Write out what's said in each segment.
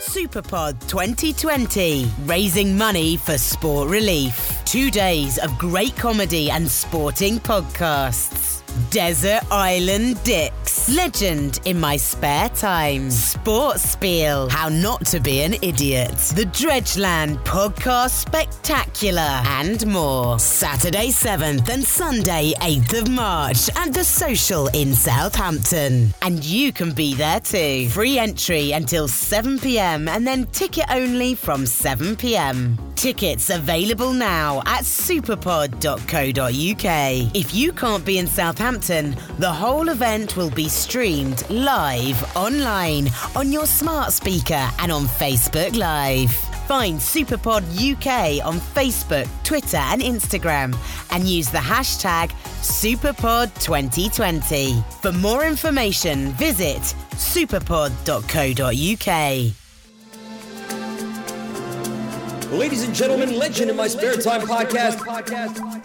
Superpod 2020, raising money for sport relief. Two days of great comedy and sporting podcasts. Desert Island Dicks. Legend in my spare time. Sports Spiel. How not to be an idiot. The Dredgeland Podcast Spectacular. And more. Saturday 7th and Sunday 8th of March at The Social in Southampton. And you can be there too. Free entry until 7pm and then ticket only from 7pm. Tickets available now at superpod.co.uk. If you can't be in Southampton, the whole event will be streamed live online on your smart speaker and on Facebook Live. Find Superpod UK on Facebook, Twitter, and Instagram and use the hashtag SuperPod2020. For more information, visit superpod.co.uk. Ladies and gentlemen, Legend in My Spare Time podcast.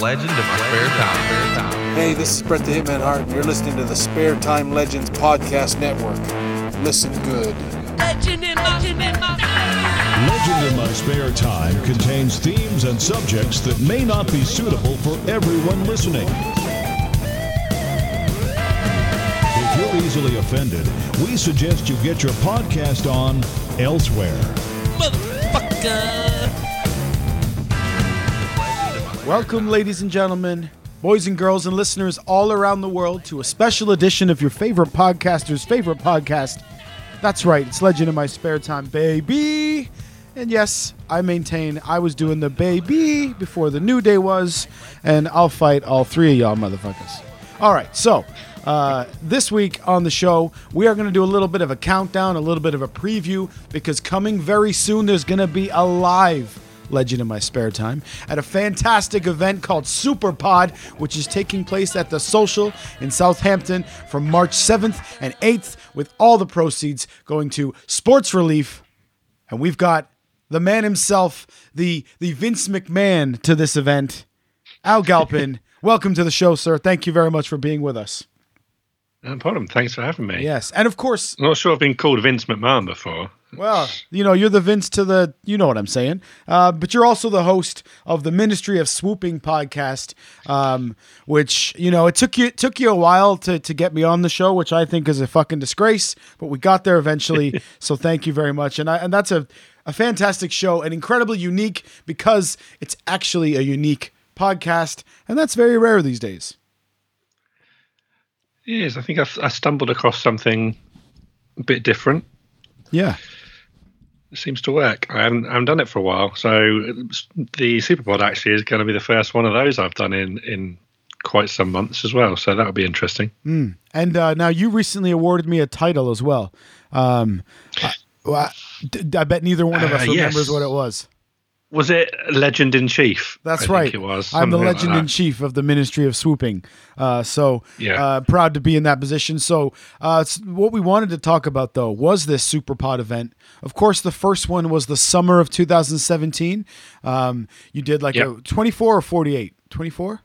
Legend of my spare time. Hey, this is Brett the Hitman Hart, and you're listening to the Spare Time Legends Podcast Network. Listen good. Legend in my, legend in my Legend in My Spare Time contains themes and subjects that may not be suitable for everyone listening. If you're easily offended, we suggest you get your podcast on elsewhere. motherfucker. Welcome, ladies and gentlemen, boys and girls, and listeners all around the world to a special edition of your favorite podcaster's favorite podcast. That's right, it's Legend in My Spare Time, baby. And yes, I maintain I was doing the baby before the new day was, and I'll fight all three of y'all motherfuckers. All right, so uh, this week on the show, we are going to do a little bit of a countdown, a little bit of a preview, because coming very soon, there's going to be a live Legend in My Spare Time at a fantastic event called Superpod, which is taking place at the Social in Southampton from March 7th and 8th, with all the proceeds going to sports relief. And we've got the man himself, the the Vince McMahon to this event, Al Galpin. Welcome to the show, sir. Thank you very much for being with us. No problem. Thanks for having me. Yes, and of course, I'm not sure I've been called Vince McMahon before. Well, you know, you're the Vince to the, you know what I'm saying. Uh, but you're also the host of the Ministry of Swooping podcast, um, which you know it took you it took you a while to to get me on the show, which I think is a fucking disgrace. But we got there eventually, so thank you very much. And I and that's a a fantastic show and incredibly unique because it's actually a unique podcast, and that's very rare these days. Yes, I think I, I stumbled across something a bit different. Yeah. It seems to work. I haven't, I haven't done it for a while, so the Superpod actually is going to be the first one of those I've done in in quite some months as well. So that'll be interesting. And uh, now you recently awarded me a title as well. Um, I, well, I- I bet neither one of us Uh, yes. remembers what it was. Was it Legend in Chief? That's I think right. it was. I'm the something like legend in chief of the Ministry of Swooping. Uh, so Yeah. uh, proud to be in that position. So uh, what we wanted to talk about though was this Superpod event. Of course, the first one was the summer of 2017. Um, you did like a 24 or 48. 24.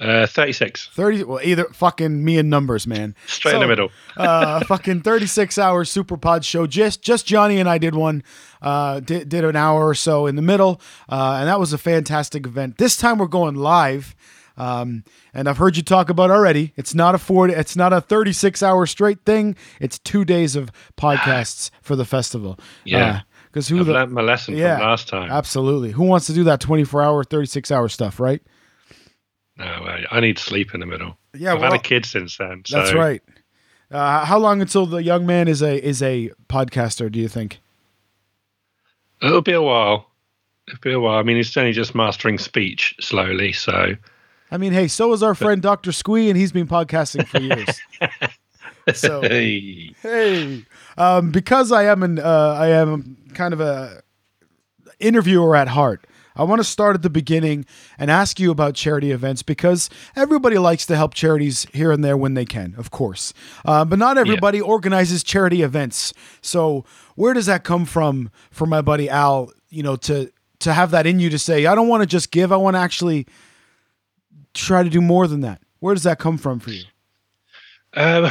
Uh, 36. 30 well either fucking me and numbers man Straight in the middle. uh fucking 36 hour super pod show just just johnny and i did one uh did, did an hour or so in the middle uh and that was a fantastic event this time we're going live um and i've heard you talk about already it's not a 40 it's not a 36 hour straight thing it's two days of podcasts for the festival Yeah. because who I've the learnt my lesson yeah from last time. absolutely who wants to do that 24 hour 36 hour stuff right No, I, I need sleep in the middle. Yeah, I've well, had a kid since then. So That's right. Uh, how long until the young man is a is a podcaster? Do you think? It'll be a while. It'll be a while. I mean, he's only just mastering speech slowly, so I mean, hey, so is our friend Doctor Squee, and he's been podcasting for years. so hey, hey, um, because I am an uh, I am kind of a interviewer at heart. I want to start at the beginning and ask you about charity events because everybody likes to help charities here and there when they can, of course. Uh, but not everybody organizes charity events. So where does that come from for my buddy Al? You know, to to have that in you to say, I don't want to just give. I want to actually try to do more than that. Where does that come from for you? Um,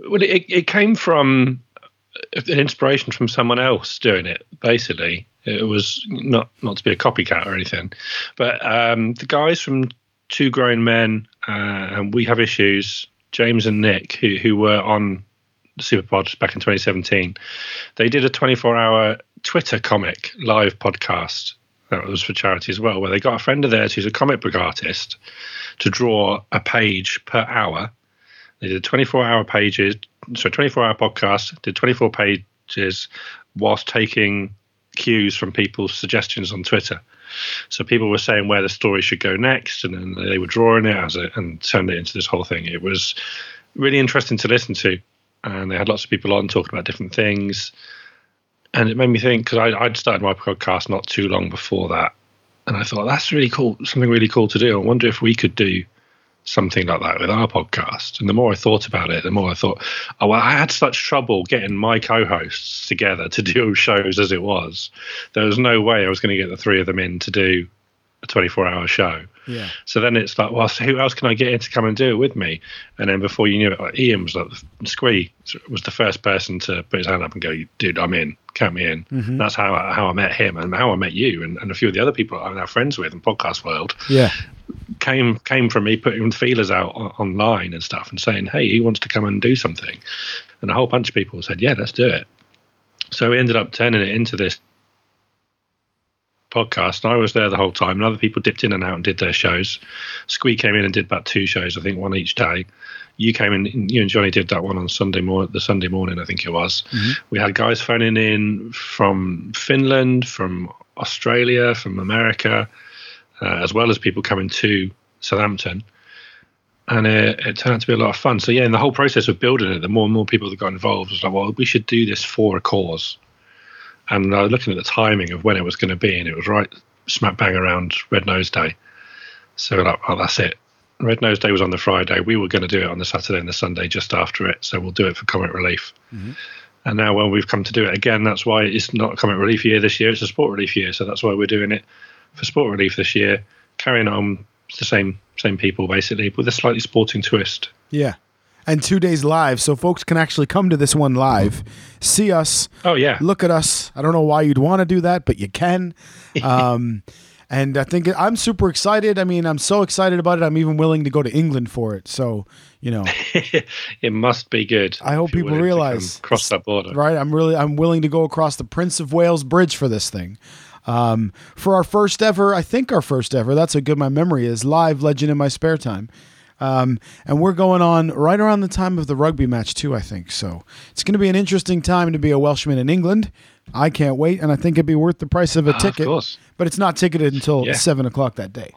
well, it, it came from an inspiration from someone else doing it. Basically, it was not not to be a copycat or anything, but um, the guys from Two Grown Men uh, and We Have Issues, James and Nick, who who were on Superpod back in 2017, they did a 24 hour Twitter comic live podcast that was for charity as well, where they got a friend of theirs who's a comic book artist to draw a page per hour. They did 24 hour pages, so 24 hour podcast, did 24 pages whilst taking cues from people's suggestions on Twitter. So people were saying where the story should go next, and then they were drawing it as a, and turned it into this whole thing. It was really interesting to listen to, and they had lots of people on talking about different things and it made me think because I'd started my podcast not too long before that, and I thought that's really cool, something really cool to do. I wonder if we could do something like that with our podcast. And the more I thought about it, the more I thought, oh, well, I had such trouble getting my co-hosts together to do shows as it was. There was no way I was going to get the three of them in to do a 24-hour show. Yeah. So then it's like, well, so who else can I get in to come and do it with me? And then before you knew it, like Ian was like, Squee was the first person to put his hand up and go, dude, I'm in, count me in. Mm-hmm. That's how I, how I met him and how I met you and, and a few of the other people I'm now friends with in podcast world. Yeah. Came came from me putting feelers out on, online and stuff and saying, hey, he wants to come and do something? And a whole bunch of people said, yeah, let's do it. So we ended up turning it into this podcast. I was there the whole time, and other people dipped in and out and did their shows. Squee came in and did about two shows, I think, one each day. You came in, you and Johnny did that one on Sunday morning, the Sunday morning, I think it was. Mm-hmm. We had guys phoning in from Finland, from Australia, from America, uh, as well as people coming to Southampton. And it, it, turned out to be a lot of fun. So, yeah, in the whole process of building it, the more and more people that got involved was like, well, we should do this for a cause and I was looking at the timing of when it was going to be, and it was right smack bang around Red Nose Day. So like, oh, that's it. Red Nose Day was on the Friday. We were going to do it on the Saturday and the Sunday just after it. So we'll do it for Comic Relief. Mm-hmm. And now when we've come to do it again, that's why it's not a Comic Relief year this year. It's a Sport Relief year. So that's why we're doing it for Sport Relief this year. Carrying on the same same people basically, but with a slightly sporting twist. Yeah and two days live, so folks can actually come to this one live, see us. Oh yeah, look at us. I don't know why you'd want to do that, but you can. Um, and I think I'm super excited. I mean, I'm so excited about it. I'm even willing to go to England for it. So you know, it must be good. I hope people realize cross that border. Right, I'm really I'm willing to go across the Prince of Wales Bridge for this thing. Um, for our first ever, I think our first ever. That's how good my memory is. Live Legend in my spare time. Um, and we're going on right around the time of the rugby match, too, I think. So it's going to be an interesting time to be a Welshman in England. I can't wait, and I think it'd be worth the price of a ah, ticket. Of but it's not ticketed until yeah. 7 o'clock that day.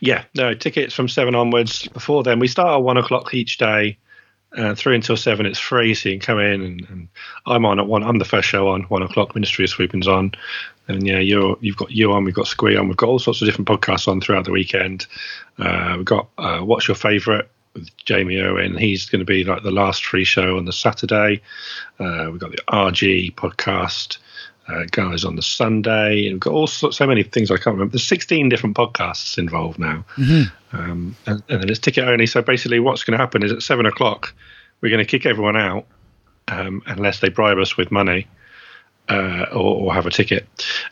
Yeah, no, tickets from 7 onwards. Before then, we start at 1 o'clock each day. Uh, three until seven, it's free, so you can come in. And, and, I'm on at one. I'm the first show on one o'clock. Ministry of Swooping's on, and yeah, you're you've got you on. We've got Squee on. We've got all sorts of different podcasts on throughout the weekend. Uh, we've got uh, What's Your Favourite with Jamie Owen. He's going to be like the last free show on the Saturday. Uh, we've got the RG podcast. Uh, guys on the Sunday. And we've got all sorts, so many things I can't remember. There's 16 different podcasts involved now, mm-hmm. um, and, and, then it's ticket only. So basically, what's going to happen is at seven o'clock, we're going to kick everyone out um, unless they bribe us with money. Uh, or, or, have a ticket,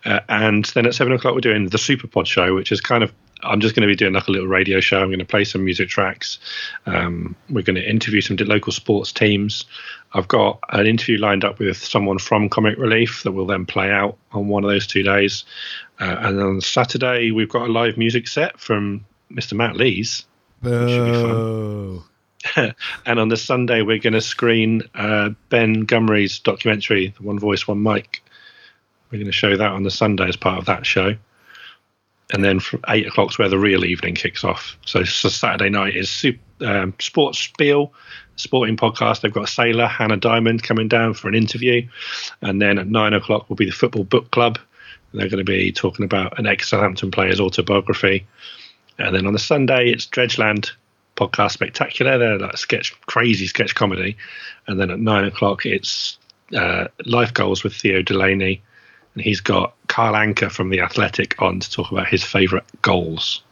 uh, and then at seven o'clock we're doing the Superpod show, which is kind of I'm just going to be doing like a little radio show. I'm going to play some music tracks. Um, we're going to interview some local sports teams. I've got an interview lined up with someone from Comic Relief that will then play out on one of those two days. Uh, and on Saturday, we've got a live music set from Mr. Matt Lees. Boo. and on the Sunday, we're going to screen uh, Ben Gummery's documentary, The One Voice, One Mic. We're going to show that on the Sunday as part of that show and then from eight o'clock's where the real evening kicks off. So, so Saturday night is super, um, Sports Spiel, sporting podcast. They've got sailor, Hannah Diamond, coming down for an interview, and then at nine o'clock will be the Football Book Club. They're going to be talking about an ex Southampton player's autobiography, and then on the Sunday it's Dredgeland podcast spectacular. They're like sketch, crazy sketch comedy, and then at nine o'clock it's uh, Life Goals with Theo Delaney and he's got Carl Anka from the Athletic on to talk about his favourite goals.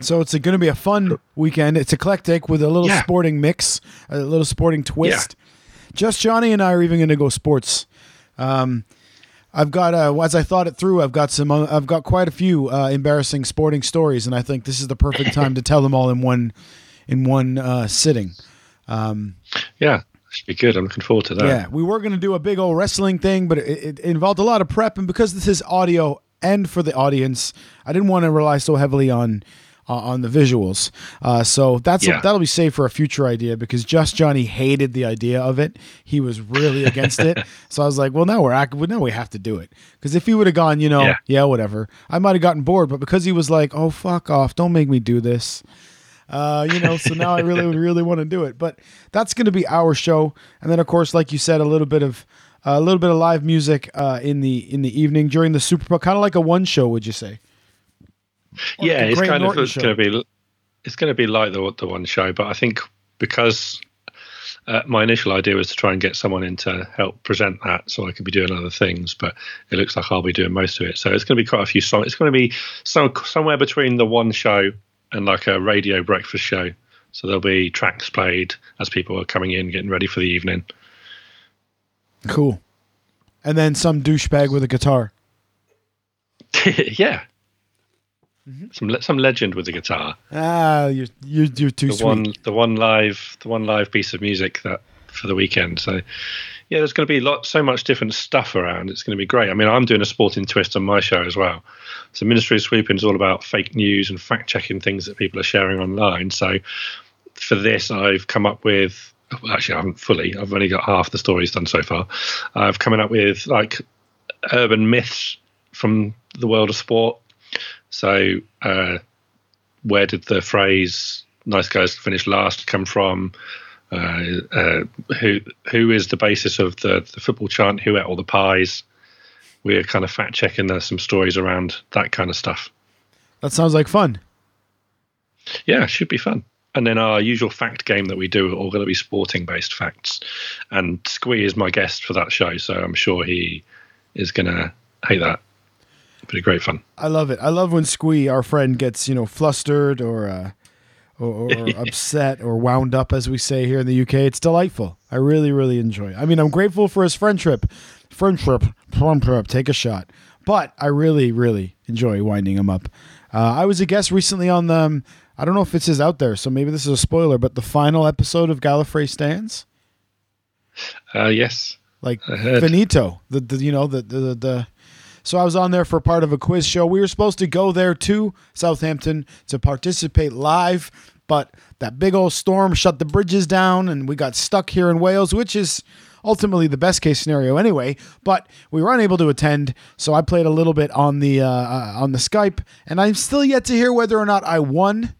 So it's going to be a fun weekend. It's eclectic with a little Yeah. sporting mix, a little sporting twist. Just Johnny and I are even going to go sports. Um, I've got uh, as I thought it through, I've got some, uh, I've got quite a few uh, embarrassing sporting stories, and I think this is the perfect time to tell them all in one, in one uh, sitting. Yeah, should be good. I'm looking forward to that. Yeah, we were going to do a big old wrestling thing, but it, it involved a lot of prep, and because this is audio and for the audience, I didn't want to rely so heavily on uh, on the visuals. Uh, so that's Yeah. that'll be safe for a future idea because Just Johnny hated the idea of it. He was really against it. So I was like, well, now we're act- well, now we have to do it because if he would have gone, you know, yeah. Yeah. whatever, I might have gotten bored. But because he was like, oh fuck off, don't make me do this. Uh, you know, so now I really, really want to do it. But that's going to be our show, and then of course, like you said, a little bit of a little bit of live music uh, in the in the evening during the Superpod, kind of like a one show, would you say? Or yeah, like it's kind Norton of it's going to be it's going to be like the the one show, but I think because uh, my initial idea was to try and get someone in to help present that, so I could be doing other things. But it looks like I'll be doing most of it, so it's going to be quite a few songs. It's going to be some somewhere between the one show and like a radio breakfast show. So there'll be tracks played as people are coming in, getting ready for the evening. Cool. And then some douchebag with a guitar. yeah. Mm-hmm. Some some legend with a guitar. Ah, you're you're, you're too the sweet. one the one live the one live piece of music that for the weekend. So yeah, there's going to be lot so much different stuff around. It's going to be great. I mean, I'm doing a sporting twist on my show as well. So Ministry of Swooping is all about fake news and fact checking things that people are sharing online. So for this, I've come up with. Actually, I haven't fully. I've only got half the stories done so far. I've coming up with like urban myths from the world of sport. So, uh, where did the phrase "nice guys finish last" come from? Uh, uh, who who is the basis of the, the football chant? Who ate all the pies? We're kind of fact checking. There's some stories around that kind of stuff. That sounds like fun. Yeah, should be fun. And then our usual fact game that we do are all going to be sporting based facts. And Squee is my guest for that show, so I'm sure he is going to hate that. But Pretty great fun. I love it. I love when Squee, our friend, gets you know flustered or uh, or, or upset or wound up, as we say here in the UK. It's delightful. I really, really enjoy. it. I mean, I'm grateful for his friendship, friendship, friendship. Take a shot. But I really, really enjoy winding him up. Uh, I was a guest recently on the. um, I don't know if this is out there, so maybe this is a spoiler. But the final episode of Gallifrey stands Uh, yes. like finito the, the you know the the the so i was on there for part of a quiz show. We were supposed to go there to southampton to participate live but that big old storm shut the bridges down and we got stuck here in wales which is ultimately the best case scenario anyway but we were unable to attend. So i played a little bit on the uh, uh, on the skype and i'm still yet to hear whether or not i won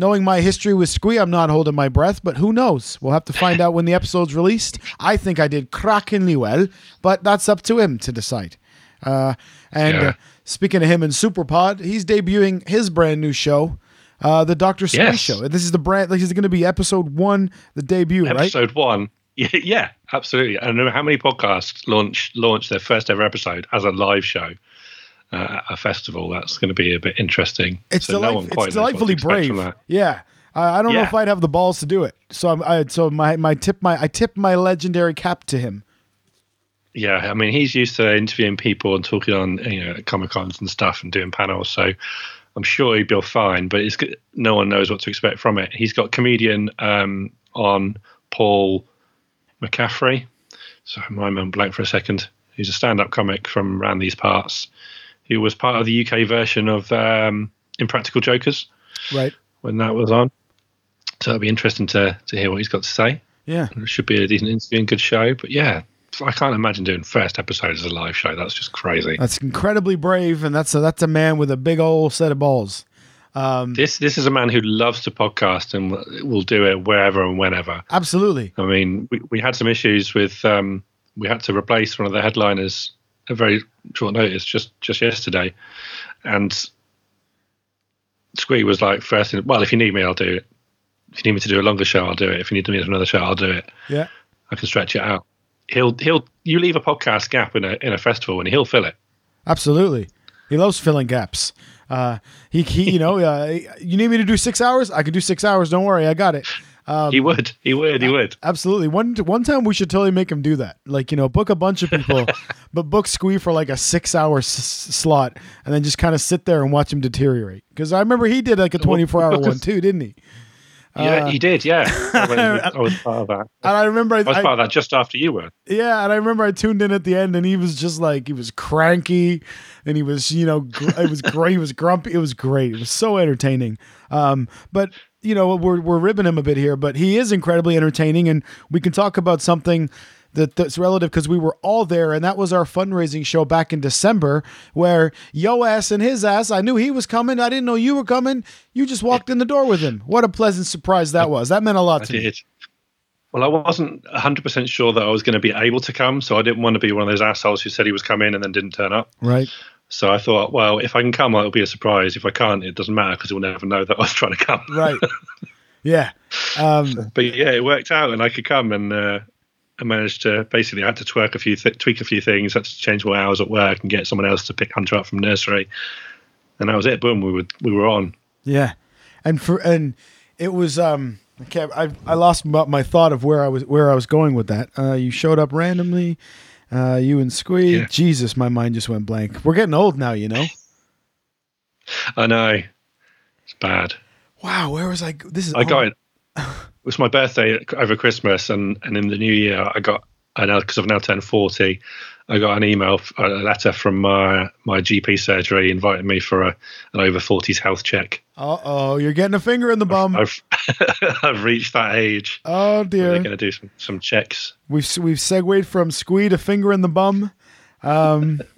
knowing my history with Squee, I'm not holding my breath, but who knows? We'll have to find out when the episode's released. I think I did crackingly well, but that's up to him to decide. Uh, and Yeah. uh, speaking of him and Superpod, he's debuting his brand new show, uh, the Doctor Squee Yes. Show. This is the brand. This is going to be episode one, the debut, right? Episode one. Yeah, yeah, absolutely. I don't know how many podcasts launch launch their first ever episode as a live show uh, a festival. That's going to be a bit interesting. It's, So delight- no one quite it's knows what to delightfully brave. Yeah. I I don't know if I'd have the balls to do it. So I'm, I, so my, my tip my I tip my legendary cap to him. Yeah, I mean, he's used to interviewing people and talking on you know comic cons and stuff and doing panels, so I'm sure he'd be fine. But it's no one knows what to expect from it. He's got comedian um, on Paul McCaffrey. So my mind blank for a second. He's a stand-up comic from around these parts. He was part of the UK version of um, Impractical Jokers Right. when that was on. So it'll be interesting to to hear what he's got to say. Yeah. It should be a decent interview and good show. But yeah, I can't imagine doing first episode as a live show. That's just crazy. That's incredibly brave, and that's a, that's a man with a big old set of balls. Um, this this is a man who loves to podcast and will- will do it wherever and whenever. Absolutely. I mean, we, we had some issues with um, we had to replace one of the headliners at very short notice just just yesterday, and Squee was like first. In, well, if you need me, I'll do it. If you need me to do a longer show, I'll do it. If you need me to do another show, I'll do it. Yeah. I can stretch it out. He'll he'll you leave a podcast gap in a in a festival and he'll fill it. Absolutely. He loves filling gaps. Uh, he, he, you know, uh, you need me to do six hours? I can do six hours. Don't worry, I got it. He would. He would. He would. Absolutely. One one time we should totally make him do that. Like you know, book a bunch of people, but book Squee for like a six hour s- slot, and then just kind of sit there and watch him deteriorate. Because I remember he did like a twenty four hour one too, didn't he? Yeah, Uh, he did. Yeah, I, I was part of that. And I remember I, I was I- part of that just after you were. Yeah, and I remember I tuned in at the end, and he was just like he was cranky, and he was you know gr- it was great. He was grumpy. It was great. It was so entertaining. Um, but you know we're we're ribbing him a bit here, but he is incredibly entertaining, and we can talk about something. That, that's relative because we were all there, and that was our fundraising show back in December, where yo ass and his ass. I knew he was coming. I didn't know you were coming. You just walked in the door with him. What a pleasant surprise that was. That meant a lot I to me. Well, I wasn't 100% sure that I was going to be able to come, so I didn't want to be one of those assholes who said he was coming and then didn't turn up. Right. So I thought, well, if I can come, it'll be a surprise. If I can't, it doesn't matter because he'll never know that I was trying to come. Right. yeah. Um, But yeah, it worked out, and I could come, and uh, I managed to basically I had to twerk a few, th- tweak a few things, had to change my hours at work, and get someone else to pick Hunter up from nursery, and that was it. Boom, we were we were on. Yeah, and for and it was um I can't I I lost my, my thought of where I was where I was going with that. Uh, you showed up randomly, uh, you and Squee. Yeah. Jesus, my mind just went blank. We're getting old now, you know. I know, it's bad. Wow, where was I? This is I got it. It was my birthday over Christmas, and, and in the new year, I got I know because I've now turned forty. I got an email, a letter from my my GP surgery inviting me for a an over forties health check. Uh oh, you're getting a finger in the bum. I've I've reached that age. Oh dear, They're going to do some some checks. we've we've segued from Squee to finger in the bum. Um.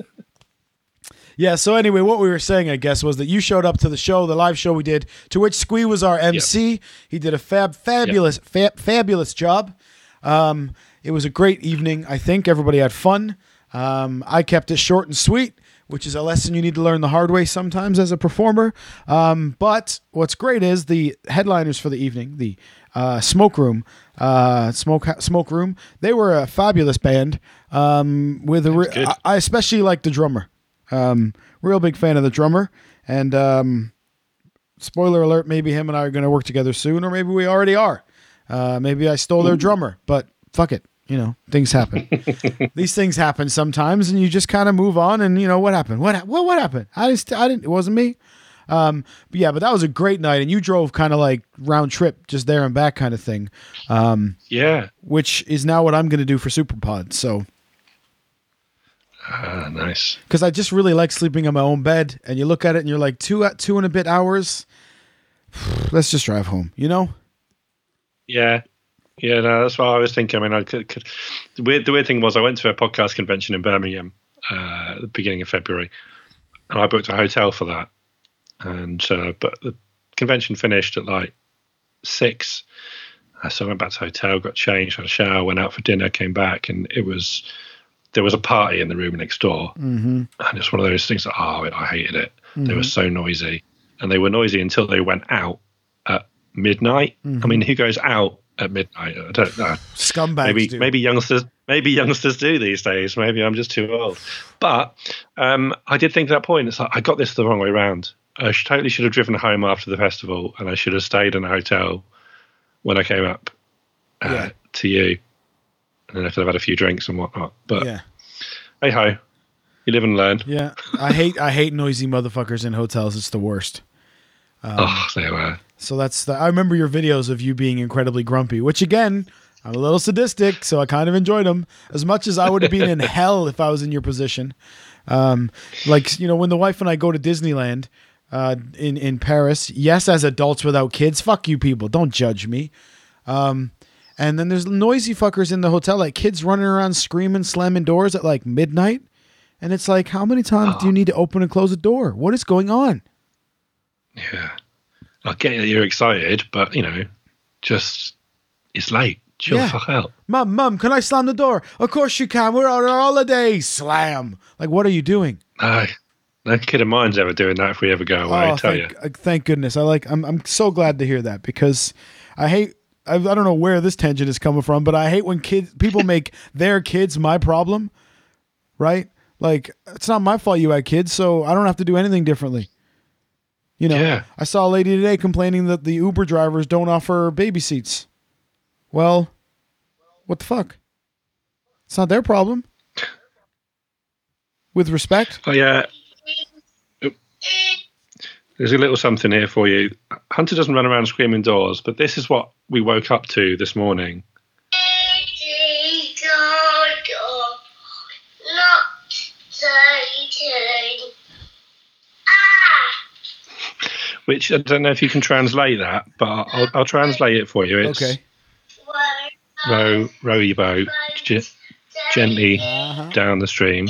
Yeah, so anyway, what we were saying, I guess, was that you showed up to the show, the live show we did, to which Squee was our MC. He did a fab, fabulous, fa- fabulous job. Um, it was a great evening. I think everybody had fun. Um, I kept it short and sweet, which is a lesson you need to learn the hard way sometimes as a performer. Um, but what's great is the headliners for the evening, the uh, Smoke Room, uh, Smoke Smoke Room. They were a fabulous band. Um, with a, re- I, I especially like the drummer. Um, real big fan of the drummer, and um, spoiler alert, maybe him and I are going to work together soon, or maybe we already are. Uh, maybe I stole their drummer, but fuck it. You know, things happen. These things happen sometimes, and you just kind of move on. And you know what happened? What what what happened? I just I didn't. It wasn't me. Um, but yeah, but that was a great night, and you drove kind of like round trip, just there and back kind of thing, um, Yeah, which is now what I'm going to do for Superpod. So ah, nice. because I just really like sleeping in my own bed, and you look at it and you're like two two and a bit hours. Let's just drive home. You know? Yeah, yeah. No, that's what I was thinking. I mean, I could. could the weird the weird thing was I went to a podcast convention in Birmingham uh, at the beginning of February, and I booked a hotel for that. And uh, but the convention finished at like six. Uh, So I went back to the hotel, got changed, had a shower, went out for dinner, came back, and it was there was a party in the room next door, mm-hmm. and it's one of those things that oh, I hated it. They were so noisy, and they were noisy until they went out at midnight. I mean, who goes out at midnight? I don't know. Scumbags. Maybe do. maybe youngsters maybe youngsters do these days. Maybe I'm just too old. But um, I did think at that point, it's like I got this the wrong way round. I totally should have driven home after the festival, and I should have stayed in a hotel when I came up uh, Yeah. to you, and then I could have had a few drinks and whatnot. But Yeah. hey ho, you live and learn. Yeah. I hate I hate noisy motherfuckers in hotels. It's the worst. Um, oh, they were. So that's the. I remember your videos of you being incredibly grumpy, which again, I'm a little sadistic, so I kind of enjoyed them as much as I would have been in hell if I was in your position. Um, like you know, when the wife and I go to Disneyland uh, in in Paris, yes, as adults without kids, fuck you people, don't judge me. Um, and then there's noisy fuckers in the hotel, like kids running around screaming, slamming doors at like midnight, and it's like, how many times do you need to open and close a door? What is going on? Yeah. I get that you're excited, but you know, just it's late. Chill Yeah. the fuck out. Mum, mum, can I slam the door? Of course you can. We're on our holiday. Slam. Like, what are you doing? No, no kid of mine's ever doing that if we ever go away. I tell you. thank, uh, thank goodness. I like. I'm. I'm so glad to hear that because I hate. I, I don't know where this tangent is coming from, but I hate when kids people make their kids my problem. Right? Like, it's not my fault you had kids, so I don't have to do anything differently. You know, Yeah. I saw a lady today complaining that the Uber drivers don't offer baby seats. Well, what the fuck? It's not their problem. With respect, Oh yeah. There's a little something here for you. Hunter doesn't run around screaming doors, but this is what we woke up to this morning. Which I don't know if you can translate that, but I'll, I'll translate it for you. It's okay. row, row your boat ge- gently uh-huh. down the stream.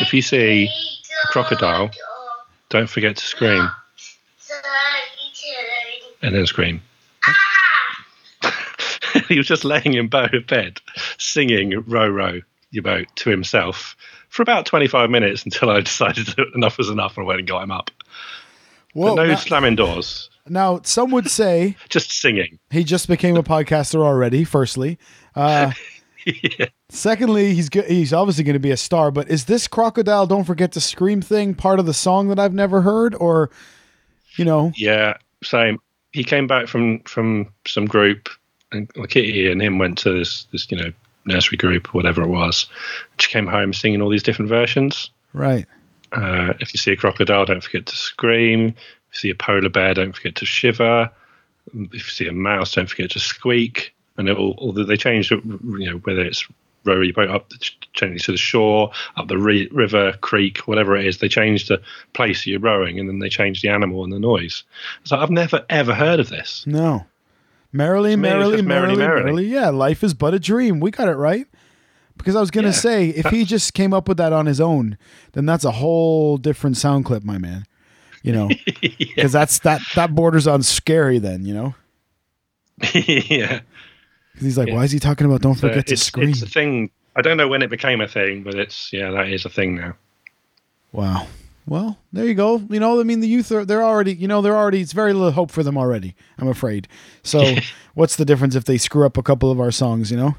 If you see a crocodile, don't forget to scream and then scream. he was just laying in bed, singing "Row, row your boat" to himself for about 25 minutes until I decided that enough was enough and I went and got him up. No now, slamming doors, now, some would say just singing. he just became a podcaster already. Firstly, uh, yeah. secondly, he's go- he's obviously going to be a star. But is this crocodile? Don't forget to scream thing part of the song that I've never heard, or you know? Yeah, same. He came back from from some group, and Kitty and him went to this this you know nursery group, whatever it was. She came home singing all these different versions. Right. Uh, if you see a crocodile, don't forget to scream. If you see a polar bear, don't forget to shiver. If you see a mouse, don't forget to squeak. And it all, although they changed, it, you know, whether it's row your boat up to the shore, up the re- river, creek, whatever it is, they changed the place you're rowing, and then they changed the animal and the noise. So I've never ever heard of this. No. Merrily, me, it's merrily, just merrily, merrily, merrily, merrily. Yeah, life is but a dream. We got it right. Because I was gonna Yeah. say, if he just came up with that on his own, then that's a whole different sound clip, my man. You know, because that's that that borders on scary. Then you know, yeah. 'Cause he's like, Yeah. why is he talking about don't So forget to scream? it's a thing. I don't know when it became a thing, but it's yeah, that is a thing now. Wow. Well, there you go. You know, I mean, the youth are they're already, you know, they're already. It's very little hope for them already. I'm afraid. So, what's the difference if they screw up a couple of our songs? You know.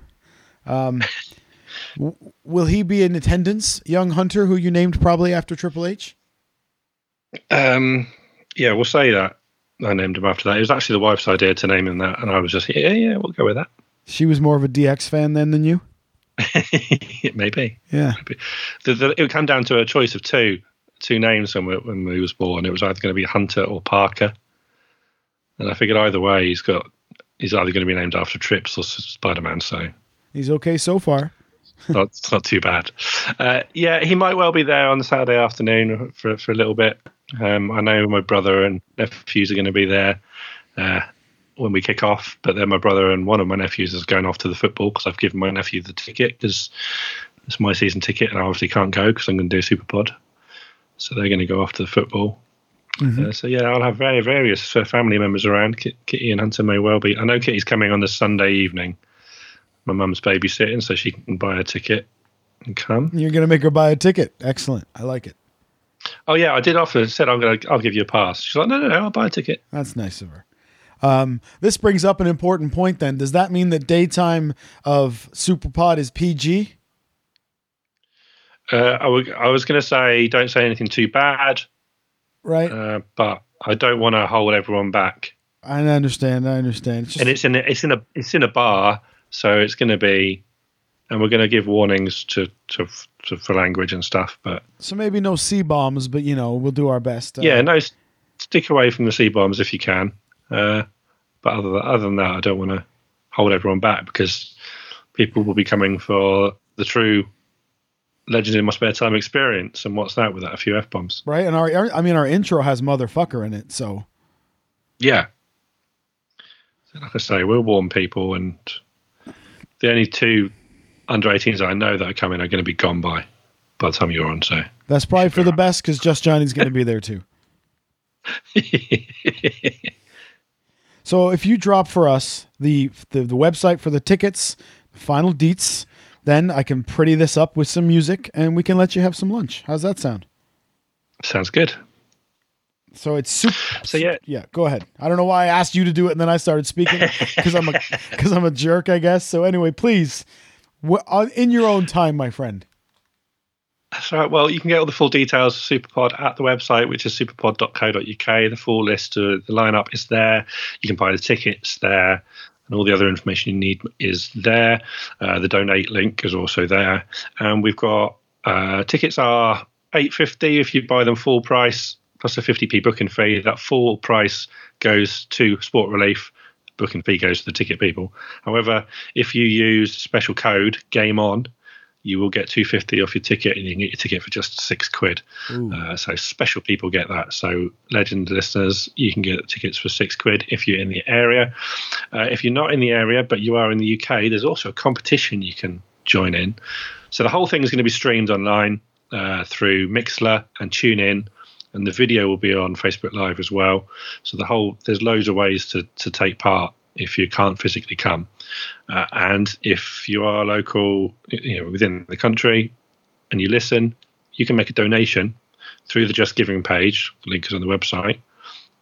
Um, will he be in attendance, young Hunter, who you named probably after Triple H? Um, yeah, we'll say that. I named him after that. It was actually the wife's idea to name him that, and I was just yeah, yeah, we'll go with that. She was more of a DX fan then than you. Maybe. Yeah. The, the, it would come down to a choice of two two names when, we, when he was born. It was either going to be Hunter or Parker, and I figured either way he's got he's either going to be named after Trips or Spider Man. So He's okay so far. Not it's not too bad. Uh, yeah, he might well be there on the Saturday afternoon for for a little bit. Um, I know my brother and nephews are going to be there uh, when we kick off, but then my brother and one of my nephews is going off to the football because I've given my nephew the ticket because it's my season ticket and I obviously can't go because I'm going to do Super Pod. So they're going to go off to the football. Uh, so yeah, I'll have very various uh, family members around. Kit- Kitty and Hunter may well be. I know Kitty's coming on the Sunday evening. My mum's babysitting, so she can buy a ticket and come. You're gonna make her buy a ticket. Excellent. I like it. Oh yeah, I did offer. Said I'm gonna. I'll give you a pass. She's like, no, no, no. I'll buy a ticket. That's nice of her. Um, this brings up an important point. Then, does that mean that daytime of SuperPod is PG? Uh, I, w- I was gonna say, don't say anything too bad, Right. uh, but I don't want to hold everyone back. I understand. I understand. It's just, And it's in. A, it's in a. It's in a bar, so it's gonna be. And we're gonna give warnings to to, to for language and stuff. But so maybe no C bombs, but you know we'll do our best. Uh, yeah, no, stick away from the C bombs if you can. Uh, but other than, other than that, I don't want to hold everyone back because people will be coming for the true legend in my spare time experience. And what's that without a few f bombs? Right. And our, our- I mean, our intro has motherfucker in it. So Yeah. Like I say, we'll warn people, and the only two under 18s I know that are coming are going to be gone by by the time you're on. So that's probably for the best because Just Johnny's going to be there too. So if you drop for us the, the the website for the tickets, final deets, then I can pretty this up with some music and we can let you have some lunch. How's that sound? sounds good. So it's super. So yeah, Yeah, go ahead. I don't know why I asked you to do it and then I started speaking because I'm a because I'm a jerk, I guess. So anyway, please, in your own time, my friend. That's right. Well, you can get all the full details of Superpod at the website, which is superpod.co.uk. The full list of the lineup is there. You can buy the tickets there. and all the other information you need is there. Uh, the donate link is also there, and we've got uh, tickets are eight fifty if you buy them full price plus a fifty p booking fee. That full price goes to Sport Relief. Booking fee goes to the ticket people. However, if you use special code Game On, you will get 250 off your ticket and you can get your ticket for just six quid uh, so special people get that so legend listeners you can get tickets for six quid if you're in the area uh, if you're not in the area but you are in the uk there's also a competition you can join in so the whole thing is going to be streamed online uh, through Mixlr and tune in and the video will be on facebook live as well so the whole there's loads of ways to, to take part if you can't physically come uh, and if you are local, you know, within the country, and you listen, you can make a donation through the Just Giving page. The link is on the website.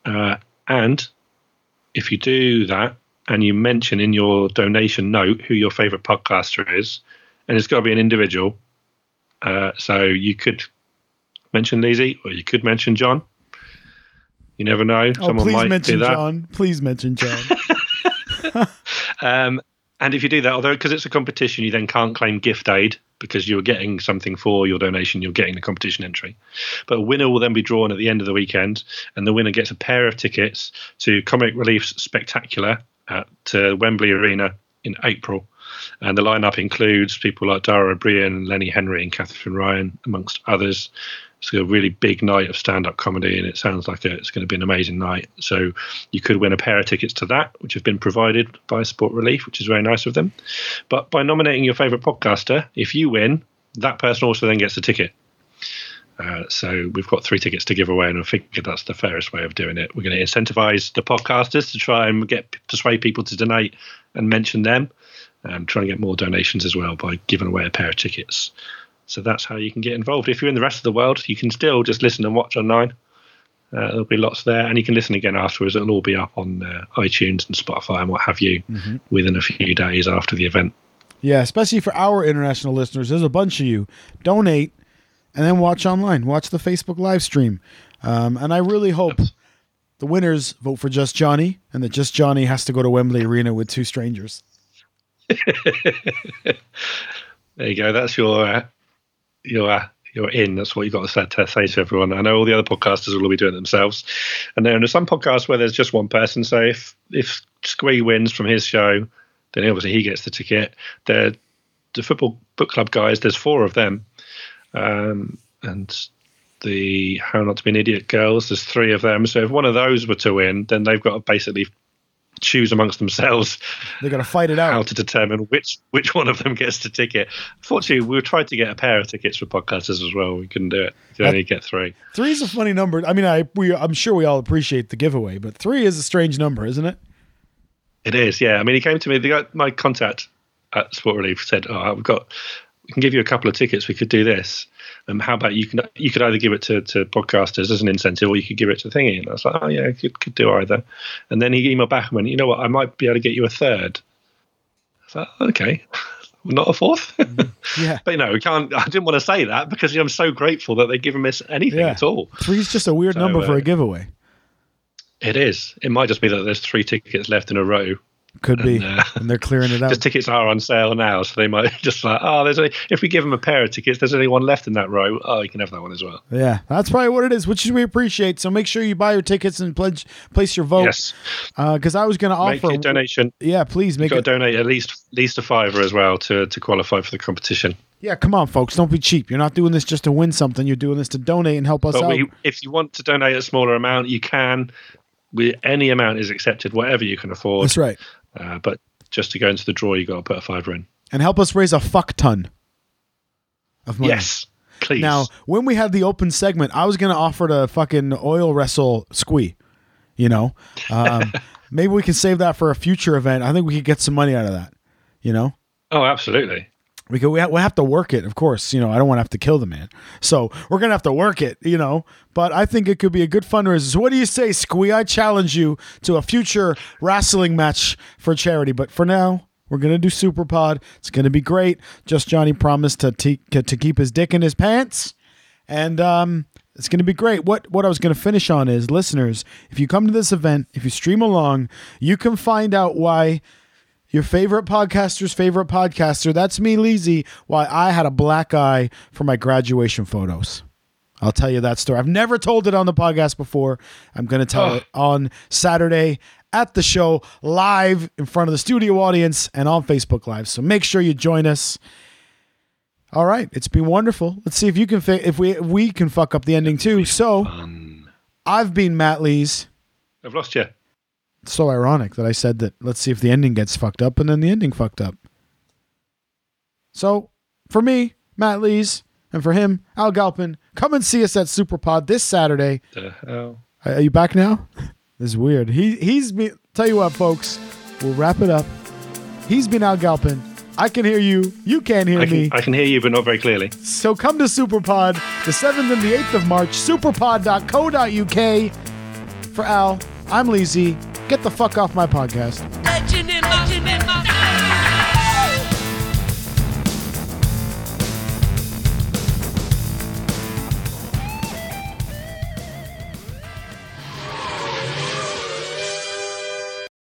Uh, and if you do that and you mention in your donation note who your favorite podcaster is, and it's got to be an individual. Uh, so you could mention Lizzie or you could mention John. You never know. Oh, Someone please might mention do that. John. Please mention John. Um, and if you do that, although because it's a competition, you then can't claim gift aid because you're getting something for your donation, you're getting the competition entry. But a winner will then be drawn at the end of the weekend, and the winner gets a pair of tickets to Comic Relief's Spectacular at uh, Wembley Arena in April. And the lineup includes people like Dara Ó Briain, Lenny Henry, and Katherine Ryan, amongst others. It's a really big night of stand-up comedy, and it sounds like a, it's going to be an amazing night. So you could win a pair of tickets to that, which have been provided by Sport Relief, which is very nice of them. But by nominating your favourite podcaster, if you win, that person also then gets a ticket. Uh, so we've got three tickets to give away, and I think that's the fairest way of doing it. We're going to incentivise the podcasters to try and get persuade people to donate and mention them, and try and get more donations as well by giving away a pair of tickets. So that's how you can get involved. If you're in the rest of the world, you can still just listen and watch online. Uh, there'll be lots there, and you can listen again afterwards. It'll all be up on uh, iTunes and Spotify and what have you within a few days after the event. yeah, especially for our international listeners. There's a bunch of you. Donate and then watch online. Watch the Facebook live stream. Um, and I really hope the winners vote for Just Johnny and that Just Johnny has to go to Wembley Arena with two strangers. There you go. That's your uh, your uh, your in. That's what you've got to say, to everyone. I know all the other podcasters will be doing it themselves, and then there's some podcasts where there's just one person. So if if Squee wins from his show, then obviously he gets the ticket. The the football book club guys, there's four of them, um, and the How Not to Be an Idiot girls, there's three of them. So if one of those were to win, then they've got to basically choose amongst themselves They're going to fight it out. how to determine which which one of them gets the ticket. Fortunately, we tried to get a pair of tickets for podcasters as well. We couldn't do it. We only get three. Three is a funny number. I mean, I we I'm sure we all appreciate the giveaway, but three is a strange number, isn't it? It is, yeah. I mean, he came to me. The guy, my contact at Sport Relief said, "Oh, we've got. We can give you a couple of tickets. We could do this. Um, how about you can you could either give it to, to podcasters as an incentive, or you could give it to Thingy." And I was like, "Oh yeah, I could, could do either." And then he emailed back and went, "You know what? I might be able to get you a third. I thought, "Okay." Not a fourth, Yeah. but you know, we can't. I didn't want to say that because I'm so grateful that they've given us anything Yeah. at all. Three's just a weird So, number for uh, a giveaway. It is. It might just be that there's three tickets left in a row. Could be, and, uh, and they're clearing it out. The tickets are on sale now, so they might just like, oh, there's only if we give them a pair of tickets, there's only one left in that row. Oh, you can have that one as well. Yeah, that's probably what it is, which we appreciate. So make sure you buy your tickets and pledge, place your vote. Yes, Because I was going to make offer your donation. Yeah, please You've make it. donate at least at least a fiver as well to to qualify for the competition. Yeah, come on, folks. Don't be cheap. You're not doing this just to win something. You're doing this to donate and help us But out. we, if you want to donate a smaller amount, you can. We, any amount is accepted, whatever you can afford. That's right. Uh, but just to go into the draw, you got to put a fiver in. And help us raise a fuck ton of money. Yes, please. Now, when we had the open segment, I was going to offer to fucking oil wrestle Squee. You know, um, maybe we can save that for a future event. I think we could get some money out of that. You know, oh, absolutely. We could we, ha- we have to work it, of course. You know, I don't want to have to kill the man, so we're gonna have to work it. You know, but I think it could be a good fundraiser. So what do you say, Squee? I challenge you to a future wrestling match for charity. But for now, we're gonna do Super Pod. It's gonna be great. Just Johnny promised to te- to keep his dick in his pants, and um, it's going to be great. What what I was going to finish on is listeners, if you come to this event, if you stream along, you can find out why your favorite podcaster's favorite podcaster. That's me, Leezy. Why I had a black eye for my graduation photos. I'll tell you that story. I've never told it on the podcast before. I'm going to tell Oh. it on Saturday at the show, live in front of the studio audience and on Facebook Live. So make sure you join us. All right, it's been wonderful. Let's see if you can fi- if we if we can fuck up the ending too. So I've been Matt Lees. I've lost you. So ironic that I said that. Let's see if the ending gets fucked up, and then the ending fucked up. So for me, Matt Lees, and for him, Al Galpin, come and see us at Superpod this Saturday. The hell? Are you back now? This is weird. He he's been. Tell you what, folks, we'll wrap it up. He's been Al Galpin. I can hear you. You can't hear I me. I can hear you, but not very clearly. So come to Superpod the 7th and the 8th of March, superpod.co.uk. For Al, I'm Leezy. Get the fuck off my podcast.